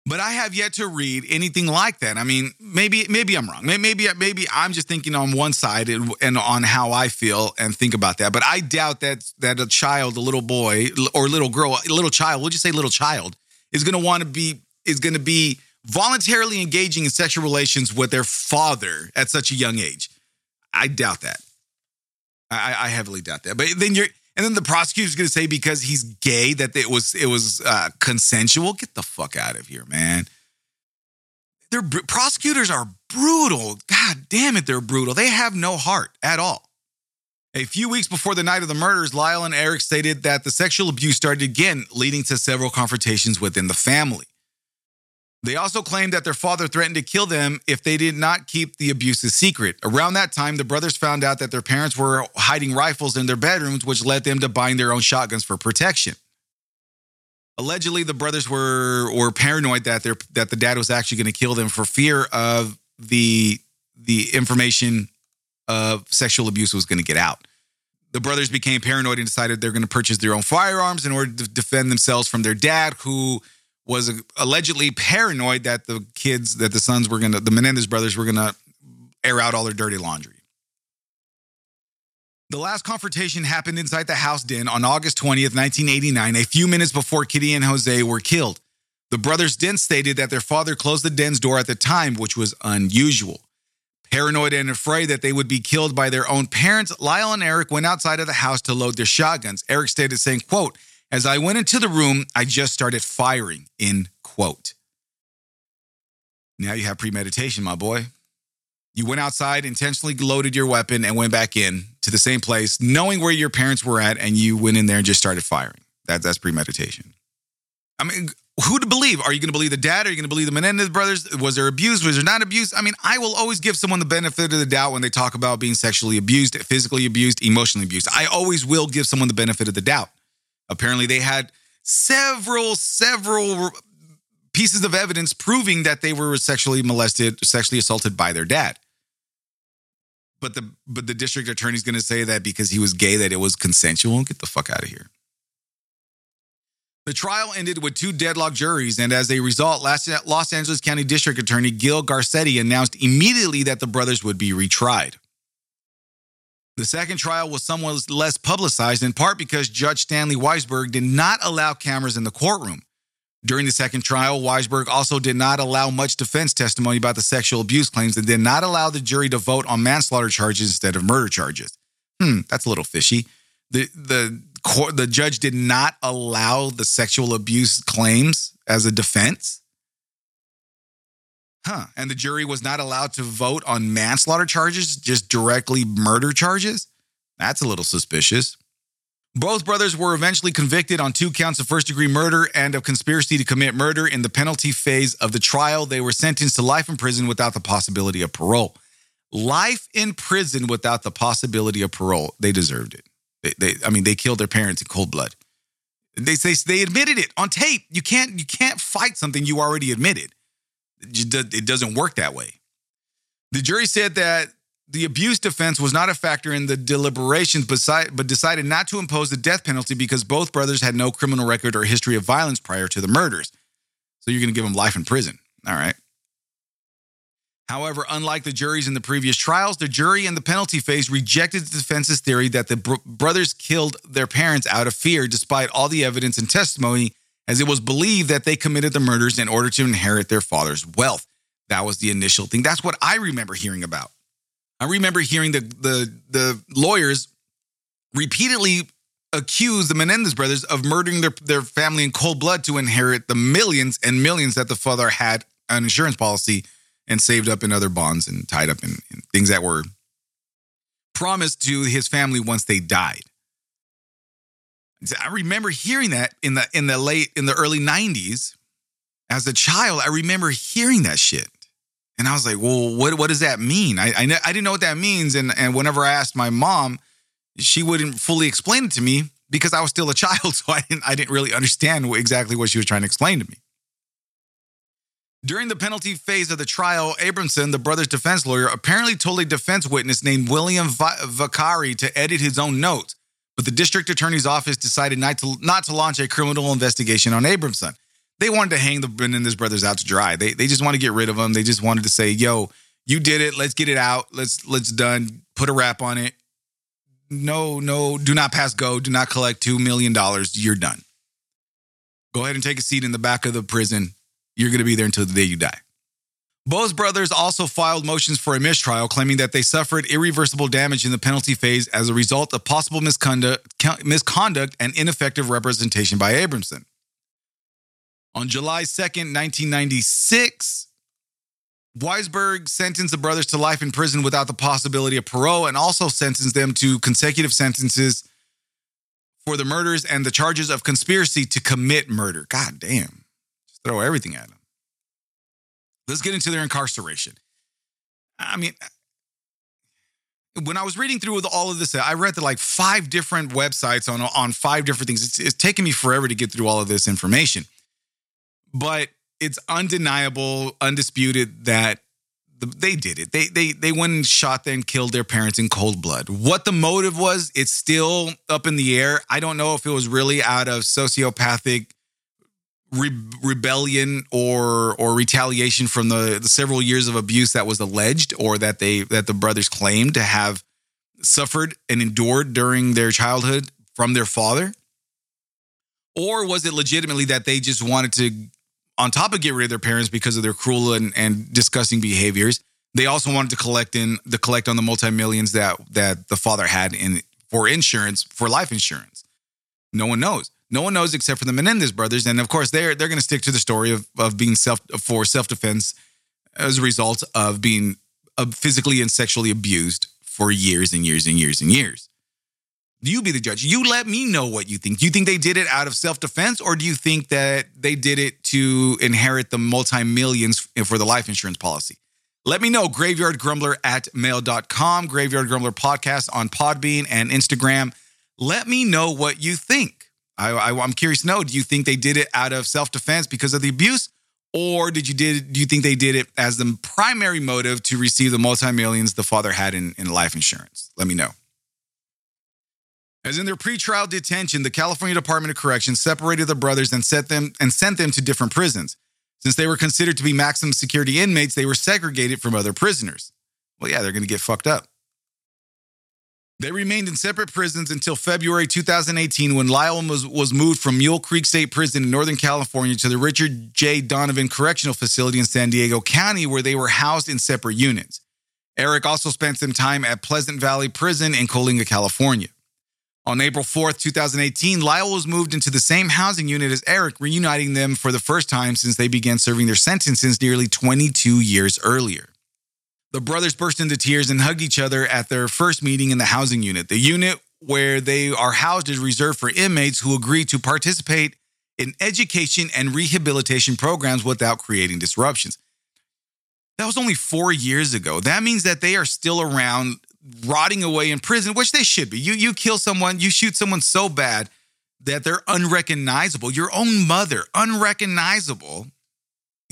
Speaker 1: But I have yet to read anything like that. I mean, maybe maybe I'm wrong. Maybe maybe I'm just thinking on one side and, on how I feel and think about that. But I doubt that that a child, a little boy or little girl, a little child, we'll just say little child, is going to want to be is going to be voluntarily engaging in sexual relations with their father at such a young age. I doubt that. I, I heavily doubt that. But then you're and then the prosecutor's going to say because he's gay that it was it was uh, consensual. Get the fuck out of here, man. Their prosecutors are brutal. God damn it, they're brutal. They have no heart at all. A few weeks before the night of the murders, Lyle and Eric stated that the sexual abuse started again, leading to several confrontations within the family. They also claimed that their father threatened to kill them if they did not keep the abuse a secret. Around that time, the brothers found out that their parents were hiding rifles in their bedrooms, which led them to buying their own shotguns for protection. Allegedly, the brothers were were paranoid that their that the dad was actually going to kill them for fear of the the information of sexual abuse was going to get out. The brothers became paranoid and decided they're going to purchase their own firearms in order to defend themselves from their dad, who was allegedly paranoid that the kids, that the sons were to, the Menendez brothers were to air out all their dirty laundry. The last confrontation happened inside the house den on August 20th, 1989, a few minutes before Kitty and Jose were killed. The brothers then stated that their father closed the den's door at the time, which was unusual. Paranoid and afraid that they would be killed by their own parents, Lyle and Eric went outside of the house to load their shotguns. Eric stated, saying, quote, as I went into the room, I just started firing, in quote. Now you have premeditation, my boy. You went outside, intentionally loaded your weapon, and went back in to the same place, knowing where your parents were at, and you went in there and just started firing. That, that's premeditation. I mean, who to believe? Are you going to believe the dad? Are you going to believe the Menendez brothers? Was there abuse? Was there not abuse? I mean, I will always give someone the benefit of the doubt when they talk about being sexually abused, physically abused, emotionally abused. I always will give someone the benefit of the doubt. Apparently, they had several, several pieces of evidence proving that they were sexually molested, sexually assaulted by their dad. But the but the district attorney's going to say that because he was gay that it was consensual. Get the fuck out of here. The trial ended with two deadlock juries, and as a result, Los Angeles County District Attorney Gil Garcetti announced immediately that the brothers would be retried. The second trial was somewhat less publicized, in part because Judge Stanley Weisberg did not allow cameras in the courtroom. During the second trial, Weisberg also did not allow much defense testimony about the sexual abuse claims and did not allow the jury to vote on manslaughter charges instead of murder charges. Hmm, that's a little fishy. The the court, the judge did not allow the sexual abuse claims as a defense. Huh. And the jury was not allowed to vote on manslaughter charges, just directly murder charges? That's a little suspicious. Both brothers were eventually convicted on two counts of first degree murder and of conspiracy to commit murder. In the penalty phase of the trial, they were sentenced to life in prison without the possibility of parole. Life in prison without the possibility of parole. They deserved it. They, they I mean, they killed their parents in cold blood. They say they, they admitted it on tape. You can't you can't fight something you already admitted. It doesn't work that way. The jury said that the abuse defense was not a factor in the deliberations, but decided not to impose the death penalty because both brothers had no criminal record or history of violence prior to the murders. So you're going to give them life in prison. All right. However, unlike the juries in the previous trials, the jury in the penalty phase rejected the defense's theory that the br- brothers killed their parents out of fear, despite all the evidence and testimony, as it was believed that they committed the murders in order to inherit their father's wealth. That was the initial thing. That's what I remember hearing about. I remember hearing the the the lawyers repeatedly accuse the Menendez brothers of murdering their, their family in cold blood to inherit the millions and millions that the father had an insurance policy and saved up in other bonds and tied up in, in things that were promised to his family once they died. I remember hearing that in the in the late in the early 90s as a child. I remember hearing that shit. And I was like, well, what, what does that mean? I, I, I didn't know what that means. And, and whenever I asked my mom, she wouldn't fully explain it to me because I was still a child. So I didn't, I didn't really understand exactly what she was trying to explain to me. During the penalty phase of the trial, Abramson, the brother's defense lawyer, apparently told a defense witness named William Vicary to edit his own notes. But the district attorney's office decided not to, not to launch a criminal investigation on Abramson they wanted to hang the Menendez brothers out to dry. They they just want to get rid of them. They just wanted to say, "Yo, you did it. Let's get it out. Let's let's done. Put a wrap on it. No, no, do not pass go. Do not collect two million dollars. You're done. Go ahead and take a seat in the back of the prison. You're going to be there until the day you die." Both brothers also filed motions for a mistrial, claiming that they suffered irreversible damage in the penalty phase as a result of possible misconduct, misconduct and ineffective representation by Abramson. On July 2nd, 1996, Weisberg sentenced the brothers to life in prison without the possibility of parole and also sentenced them to consecutive sentences for the murders and the charges of conspiracy to commit murder. God damn. Just throw everything at them. Let's get into their incarceration. I mean, when I was reading through with all of this, I read the like five different websites on, on five different things. It's, it's taken me forever to get through all of this information but it's undeniable, undisputed that they did it. They they they went and shot them, killed their parents in cold blood. What the motive was, it's still up in the air. I don't know if it was really out of sociopathic re- rebellion or or retaliation from the, the several years of abuse that was alleged, or that they that the brothers claimed to have suffered and endured during their childhood from their father. Or was it legitimately that they just wanted to on top of get rid of their parents because of their cruel and, and disgusting behaviors, they also wanted to collect in the collect on the multi millions that that the father had in for insurance for life insurance. No one knows. No one knows except for the Menendez brothers, and of course they're they're going to stick to the story of of being self for self defense as a result of being physically and sexually abused for years and years and years and years. You be the judge. You let me know what you think. Do you think they did it out of self defense, or do you think that they did it to inherit the multi millions for the life insurance policy? Let me know. Graveyardgrumbler at mail.com, Graveyard Grumbler podcast on Podbean and Instagram. Let me know what you think. I, I, I'm curious to know do you think they did it out of self defense because of the abuse? Or did you did do you think they did it as the primary motive to receive the multi millions the father had in, in life insurance? Let me know. As in their pretrial detention, the California Department of Corrections separated the brothers and set them and sent them to different prisons. Since they were considered to be maximum security inmates, they were segregated from other prisoners. Well, yeah, they're going to get fucked up. They remained in separate prisons until February 2018 when Lyle was, was moved from Mule Creek State Prison in Northern California to the Richard J. Donovan Correctional Facility in San Diego County, where they were housed in separate units. Eric also spent some time at Pleasant Valley Prison in Coalinga, California. On April 4th, 2018, Lyle was moved into the same housing unit as Eric, reuniting them for the first time since they began serving their sentences nearly 22 years earlier. The brothers burst into tears and hug each other at their first meeting in the housing unit. The unit where they are housed is reserved for inmates who agree to participate in education and rehabilitation programs without creating disruptions. That was only four years ago. That means that they are still around rotting away in prison, which they should be. You, you kill someone, you shoot someone so bad that they're unrecognizable. Your own mother, unrecognizable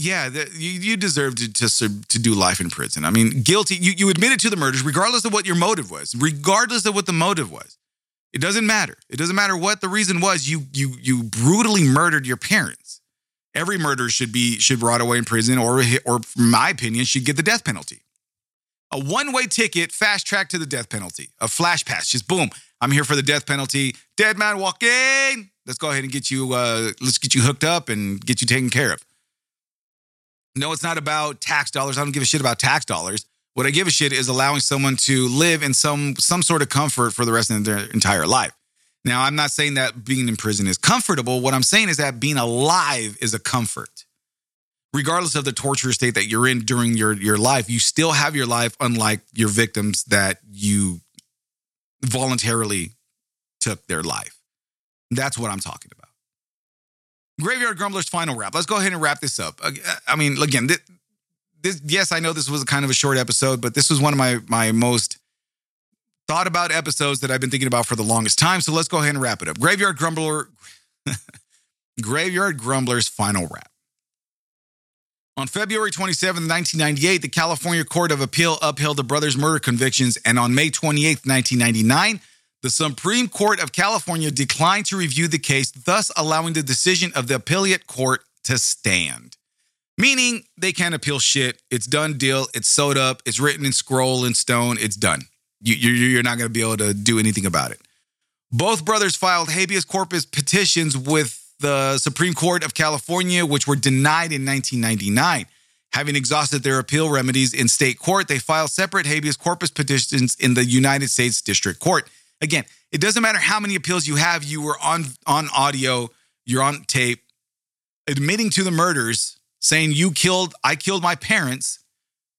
Speaker 1: yeah, the, you, you deserve to, to to do life in prison. I mean, guilty. You you admitted to the murders, regardless of what your motive was. Regardless of what the motive was, it doesn't matter. It doesn't matter what the reason was. You you you brutally murdered your parents. Every murderer should be should rot away in prison, or or, from my opinion, should get the death penalty. A one way ticket, fast track to the death penalty. A flash pass, just boom. I'm here for the death penalty. Dead man walk in. Let's go ahead and get you. Uh, let's get you hooked up and get you taken care of. No, it's not about tax dollars. I don't give a shit about tax dollars. What I give a shit is allowing someone to live in some some sort of comfort for the rest of their entire life. Now, I'm not saying that being in prison is comfortable. What I'm saying is that being alive is a comfort. Regardless of the torture state that you're in during your, your life, you still have your life, unlike your victims that you voluntarily took their life. That's what I'm talking about. Graveyard Grumbler's final wrap. Let's go ahead and wrap this up. I mean, again, this, this, yes, I know this was kind of a short episode, but this was one of my my most thought about episodes that I've been thinking about for the longest time. So let's go ahead and wrap it up. Graveyard Grumbler, Graveyard Grumbler's final wrap. On February 27, 1998, the California Court of Appeal upheld the brothers' murder convictions, and on May 28, 1999, the Supreme Court of California declined to review the case, thus allowing the decision of the appellate court to stand. Meaning they can't appeal shit. It's done deal. It's sewed up. It's written in scroll and stone. It's done. You, are not going to be able to do anything about it. Both brothers filed habeas corpus petitions with the Supreme Court of California, which were denied in 1999. Having exhausted their appeal remedies in state court, they filed separate habeas corpus petitions in the United States District Court. Again, it doesn't matter how many appeals you have, you were on on audio, you're on tape admitting to the murders, saying you killed I killed my parents,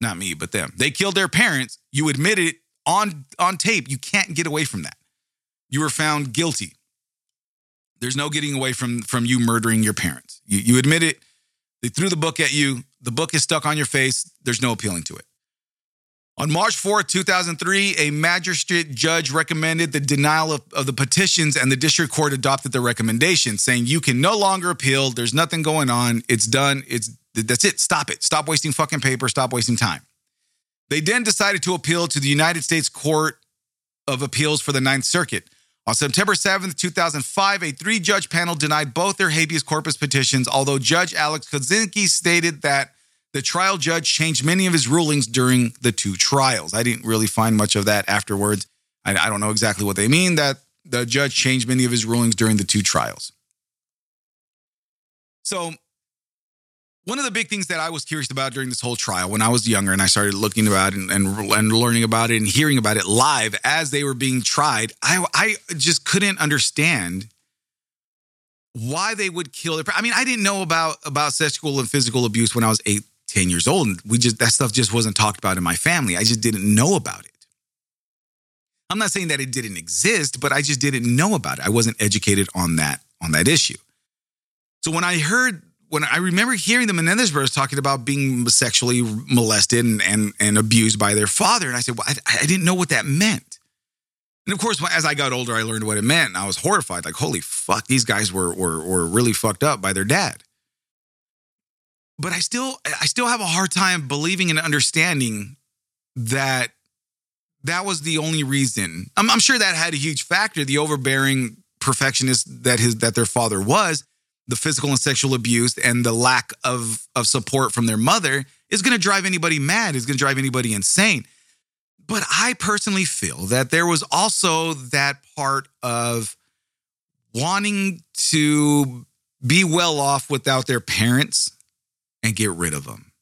Speaker 1: not me, but them. They killed their parents. You admitted it on on tape. You can't get away from that. You were found guilty. There's no getting away from from you murdering your parents. You you admit it. They threw the book at you. The book is stuck on your face. There's no appealing to it. On March 4, 2003, a magistrate judge recommended the denial of, of, the petitions, and the district court adopted the recommendation, saying you can no longer appeal. There's nothing going on. It's done. It's that's it. Stop it. Stop wasting fucking paper. Stop wasting time. They then decided to appeal to the United States Court of Appeals for the Ninth Circuit. On September 7th, 2005, a three judge panel denied both their habeas corpus petitions, although Judge Alex Kozinski stated that the trial judge changed many of his rulings during the two trials. I didn't really find much of that afterwards. I, I don't know exactly what they mean that the judge changed many of his rulings during the two trials. So, one of the big things that I was curious about during this whole trial when I was younger and I started looking about and, and, and learning about it and hearing about it live as they were being tried, I, I just couldn't understand why they would kill their. I mean, I didn't know about about sexual and physical abuse when I was eight, 10 years old. And we just, that stuff just wasn't talked about in my family. I just didn't know about it. I'm not saying that it didn't exist, but I just didn't know about it. I wasn't educated on that, on that issue. So when I heard, when I remember hearing the Menendez brothers talking about being sexually molested and, and, and abused by their father, and I said, well, I, I didn't know what that meant. And of course, as I got older, I learned what it meant. And I was horrified, like, holy fuck, these guys were, were, were really fucked up by their dad but I still I still have a hard time believing and understanding that that was the only reason. I'm, I'm sure that had a huge factor. The overbearing perfectionist that his that their father was, the physical and sexual abuse, and the lack of of support from their mother is going to drive anybody mad. Is going to drive anybody insane. But I personally feel that there was also that part of wanting to be well off without their parents and get rid of them.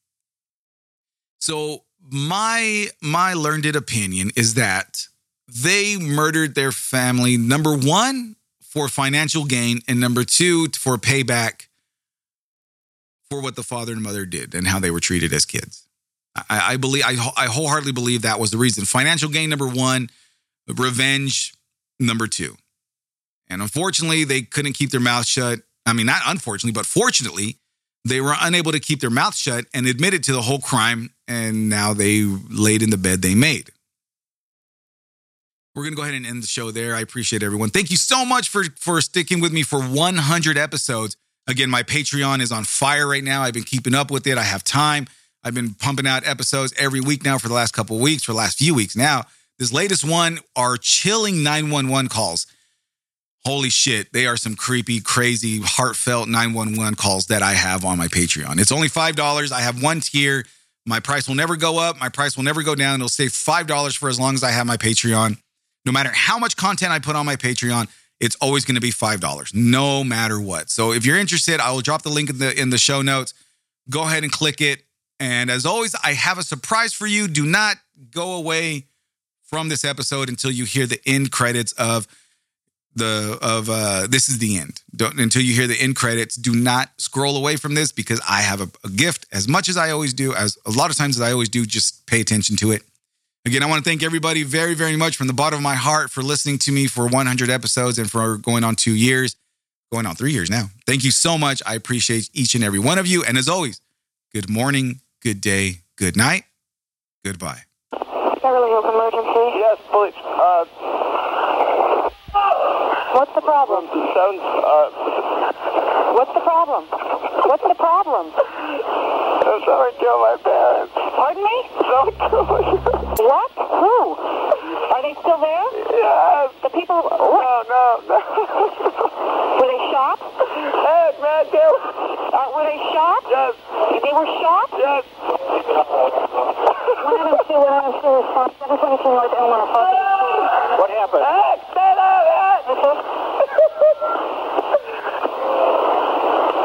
Speaker 1: So my my learned opinion is that they murdered their family number 1 for financial gain and number 2 for payback for what the father and mother did and how they were treated as kids. I, I believe I, I wholeheartedly believe that was the reason. Financial gain number 1, revenge number 2. And unfortunately, they couldn't keep their mouth shut. I mean, not unfortunately, but fortunately, they were unable to keep their mouth shut and admitted to the whole crime. And now they laid in the bed they made. We're going to go ahead and end the show there. I appreciate everyone. Thank you so much for, for sticking with me for 100 episodes. Again, my Patreon is on fire right now. I've been keeping up with it. I have time. I've been pumping out episodes every week now for the last couple weeks, for the last few weeks now. This latest one are chilling 911 calls. Holy shit, they are some creepy, crazy, heartfelt 911 calls that I have on my Patreon. It's only $5. I have one tier. My price will never go up. My price will never go down. It'll stay $5 for as long as I have my Patreon. No matter how much content I put on my Patreon, it's always going to be $5 no matter what. So if you're interested, I will drop the link in the in the show notes. Go ahead and click it. And as always, I have a surprise for you. Do not go away from this episode until you hear the end credits of the of uh this is the end. Don't, until you hear the end credits do not scroll away from this because i have a, a, gift as much as i always do as a lot of times as i always do just pay attention to it. Again i want to thank everybody very very much from the bottom of my heart for listening to me for 100 episodes and for going on two years going on three years now. Thank you so much. I appreciate each and every one of you. And as always good morning good day good night. Goodbye.
Speaker 4: Emergency.
Speaker 5: Yes, police. Uh,
Speaker 4: What's the problem?
Speaker 5: sounds, uh,
Speaker 4: What's the problem? What's the problem?
Speaker 5: someone killed my parents.
Speaker 4: Pardon me?
Speaker 5: Someone killed my parents.
Speaker 4: What? Who? Are they still there?
Speaker 5: Yes.
Speaker 4: The people. What?
Speaker 5: No, no, no.
Speaker 4: Were they shot?
Speaker 5: Hey, man, they were,
Speaker 4: Uh, were they shot?
Speaker 5: yes,
Speaker 4: They were shot?
Speaker 5: yes.
Speaker 4: 102, 102, response 722 North Elmore.
Speaker 5: What happened? Hey, stay there,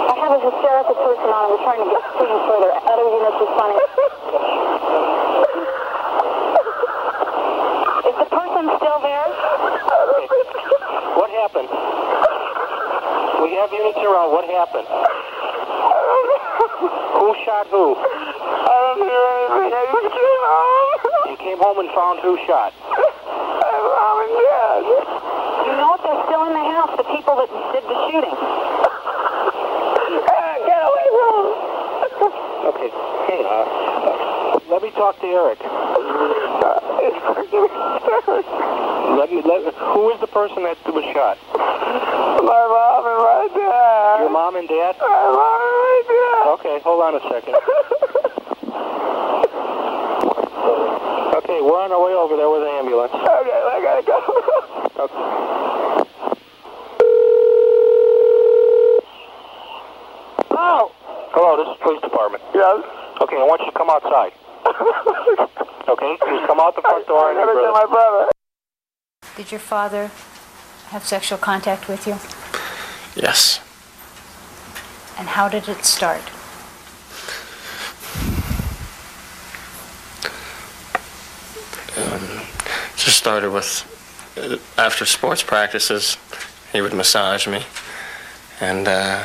Speaker 4: I have a hysterical person on. We're trying to get things further. Other units responding. Is the person still there?
Speaker 5: What happened? We have units around. What happened? Who shot who? I don't hear anything. I just came home. You came home and found who shot? My mom and dad.
Speaker 4: You know if they're still in the house, the people that did the shooting.
Speaker 5: Hey, get away from him. Okay. Hey, uh, let me talk to Eric. let me, let, who is the person that was shot? My mom and my dad. Your mom and dad? My mom and my dad. Okay, hold on a second. okay, we're on our way over there with the ambulance. Okay, I gotta go. okay.
Speaker 4: Oh,
Speaker 5: Hello, this is police department. Yes. Okay, I want you to come outside. okay, just come out the front door and your brother. my brother.
Speaker 6: Did your father have sexual contact with you?
Speaker 7: Yes.
Speaker 6: And how did it start?
Speaker 7: It just started with uh, after sports practices, he would massage me, and uh,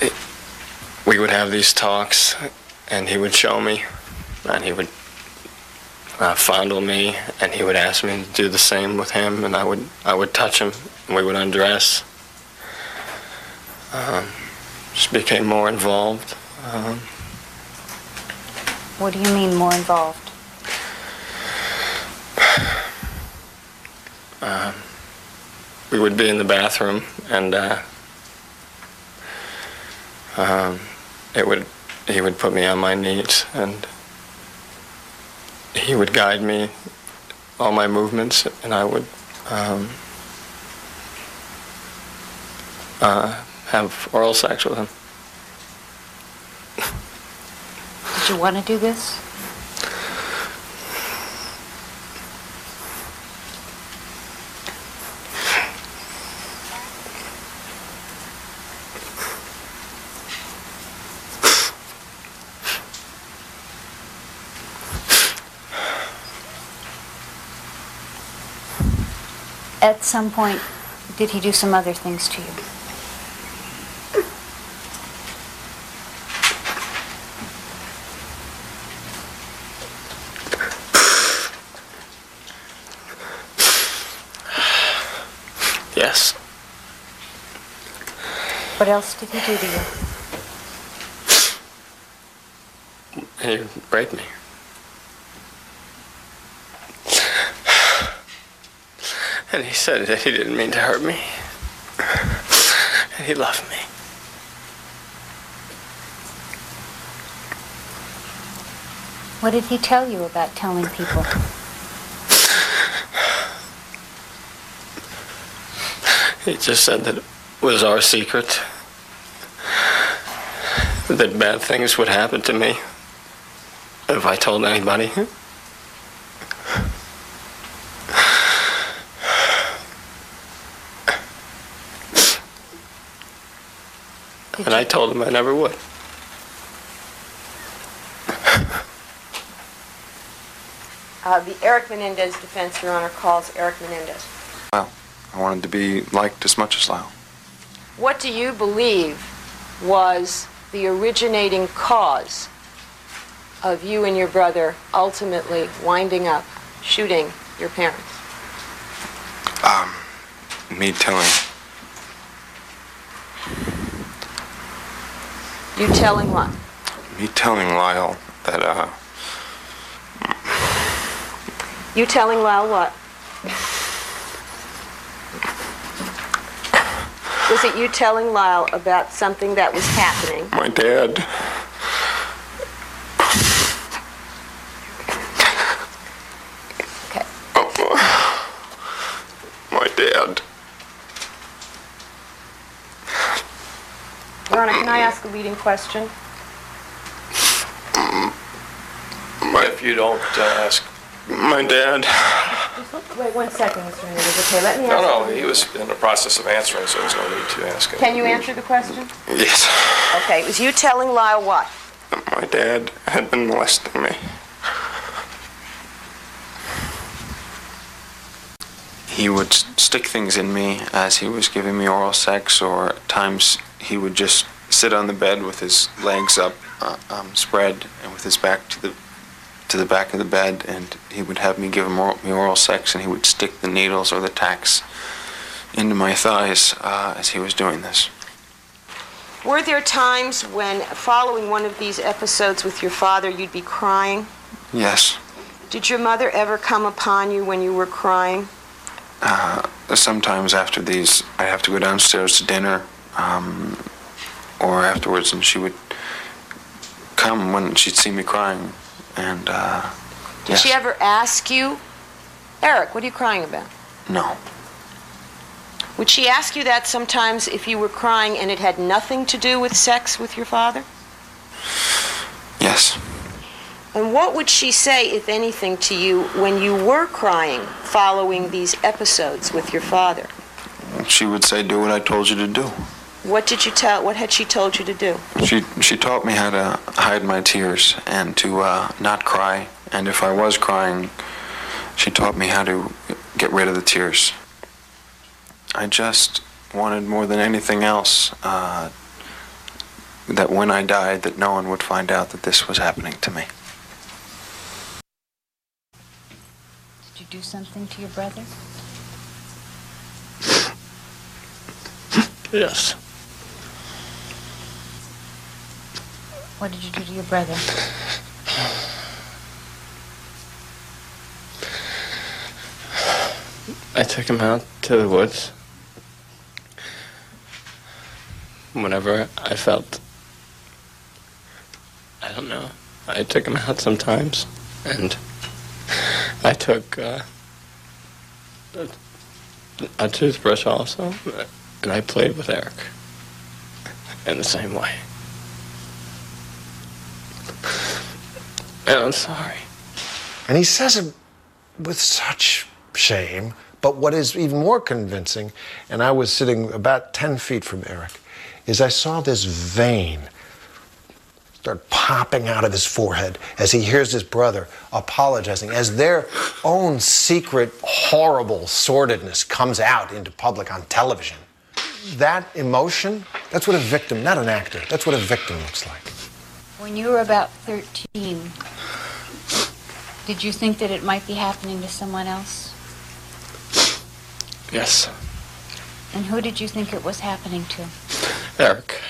Speaker 7: it, we would have these talks, and he would show me, and he would uh, fondle me, and he would ask me to do the same with him, and I would I would touch him, and we would undress. Um, just became more involved. Um,
Speaker 6: What do you mean more involved?
Speaker 7: um, we would be in the bathroom and uh, um, it would he would put me on my knees and he would guide me, all my movements, and I would um, uh, have oral sex with him.
Speaker 6: Did you want to do this? At some point, did he do some other things to you?
Speaker 7: Yes.
Speaker 6: What else did he do to you?
Speaker 7: He would rape me. And he said that he didn't mean to hurt me. And he loved me.
Speaker 6: What did he tell you about telling people?
Speaker 7: He just said that it was our secret. That bad things would happen to me if I told anybody.
Speaker 6: Did
Speaker 7: And I told him I never would.
Speaker 8: Uh, the Eric Menendez defense, Your Honor, calls Eric Menendez.
Speaker 9: I wanted to be liked as much as Lyle.
Speaker 8: What do you believe was the originating cause of you and your brother ultimately winding up shooting your parents?
Speaker 9: Um, me telling,
Speaker 8: You telling what?
Speaker 9: me telling Lyle that, uh,
Speaker 8: You telling Lyle what? Was it you telling Lyle about something that was happening?
Speaker 9: my dad,
Speaker 8: Okay.
Speaker 9: my dad,
Speaker 8: Your Honor, can I ask a leading question?
Speaker 9: my,
Speaker 10: If you don't uh, ask,
Speaker 9: my dad,
Speaker 8: Wait one second, Mr. Menendez. Okay, let me
Speaker 10: no,
Speaker 8: ask.
Speaker 10: no, he was in the process of answering, so there's no need to ask him.
Speaker 8: Can you answer the question?
Speaker 9: yes,
Speaker 8: Okay, it was you telling Lyle what?
Speaker 9: my dad had been molesting me. He would stick things in me as he was giving me oral sex, or at times he would just sit on the bed with his legs up, uh, um, spread, and with his back to the to the back of the bed, and he would have me give him oral, me oral sex, and he would stick the needles or the tacks into my thighs uh, as he was doing this.
Speaker 8: Were there times when, following one of these episodes with your father, you'd be crying?
Speaker 9: Yes.
Speaker 8: Did your mother ever come upon you when you were crying?
Speaker 9: Uh, sometimes after these, I'd have to go downstairs to dinner, um, or afterwards, and she would come when she'd see me crying. And, uh,
Speaker 8: Did she ever ask you, Eric, what are you crying about?
Speaker 9: No.
Speaker 8: Would she ask you that sometimes if you were crying and it had nothing to do with sex with your father?
Speaker 9: Yes.
Speaker 8: And what would she say, if anything, to you when you were crying following these episodes with your father?
Speaker 9: She would say, "Do what I told you to do."
Speaker 8: What did you tell? What had she told you to do?
Speaker 9: She she taught me how to hide my tears and to uh, not cry. And if I was crying, she taught me how to get rid of the tears. I just wanted more than anything else uh, that when I died, that no one would find out that this was happening to me.
Speaker 6: Did you do something to your brother?
Speaker 7: Yes.
Speaker 6: What did you do to your brother?
Speaker 7: I took him out to the woods. Whenever I felt, I don't know, I took him out sometimes, and I took uh, a, a toothbrush also, and I played with Eric in the same way. And I'm sorry.
Speaker 11: And he says it with such shame. But what is even more convincing, and I was sitting about 10 feet from Eric, is I saw this vein start popping out of his forehead as he hears his brother apologizing, as their own secret, horrible sordidness comes out into public on television. That emotion, that's what a victim, not an actor, that's what a victim looks like.
Speaker 6: When you were about 13, did you think that it might be happening to someone else?
Speaker 7: Yes,
Speaker 6: And who did you think it was happening to?
Speaker 7: Eric.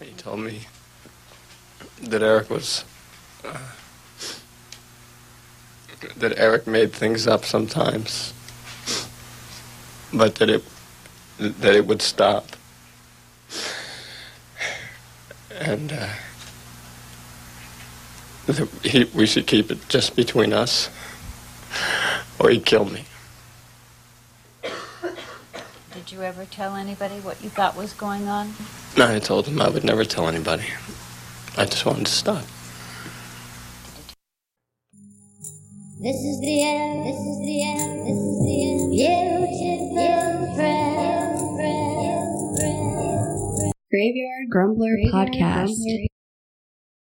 Speaker 7: He told me that Eric was. Uh, that Eric made things up sometimes, but that it that it would stop, and uh, that he, we should keep it just between us, or he'd kill me.
Speaker 6: Did you ever tell anybody what you thought was going on?
Speaker 7: No, I told him I would never tell anybody. I just wanted to stop.
Speaker 12: This is the end. This is the end. This is the end. Beautiful friend.
Speaker 3: Graveyard Grumbler Podcast.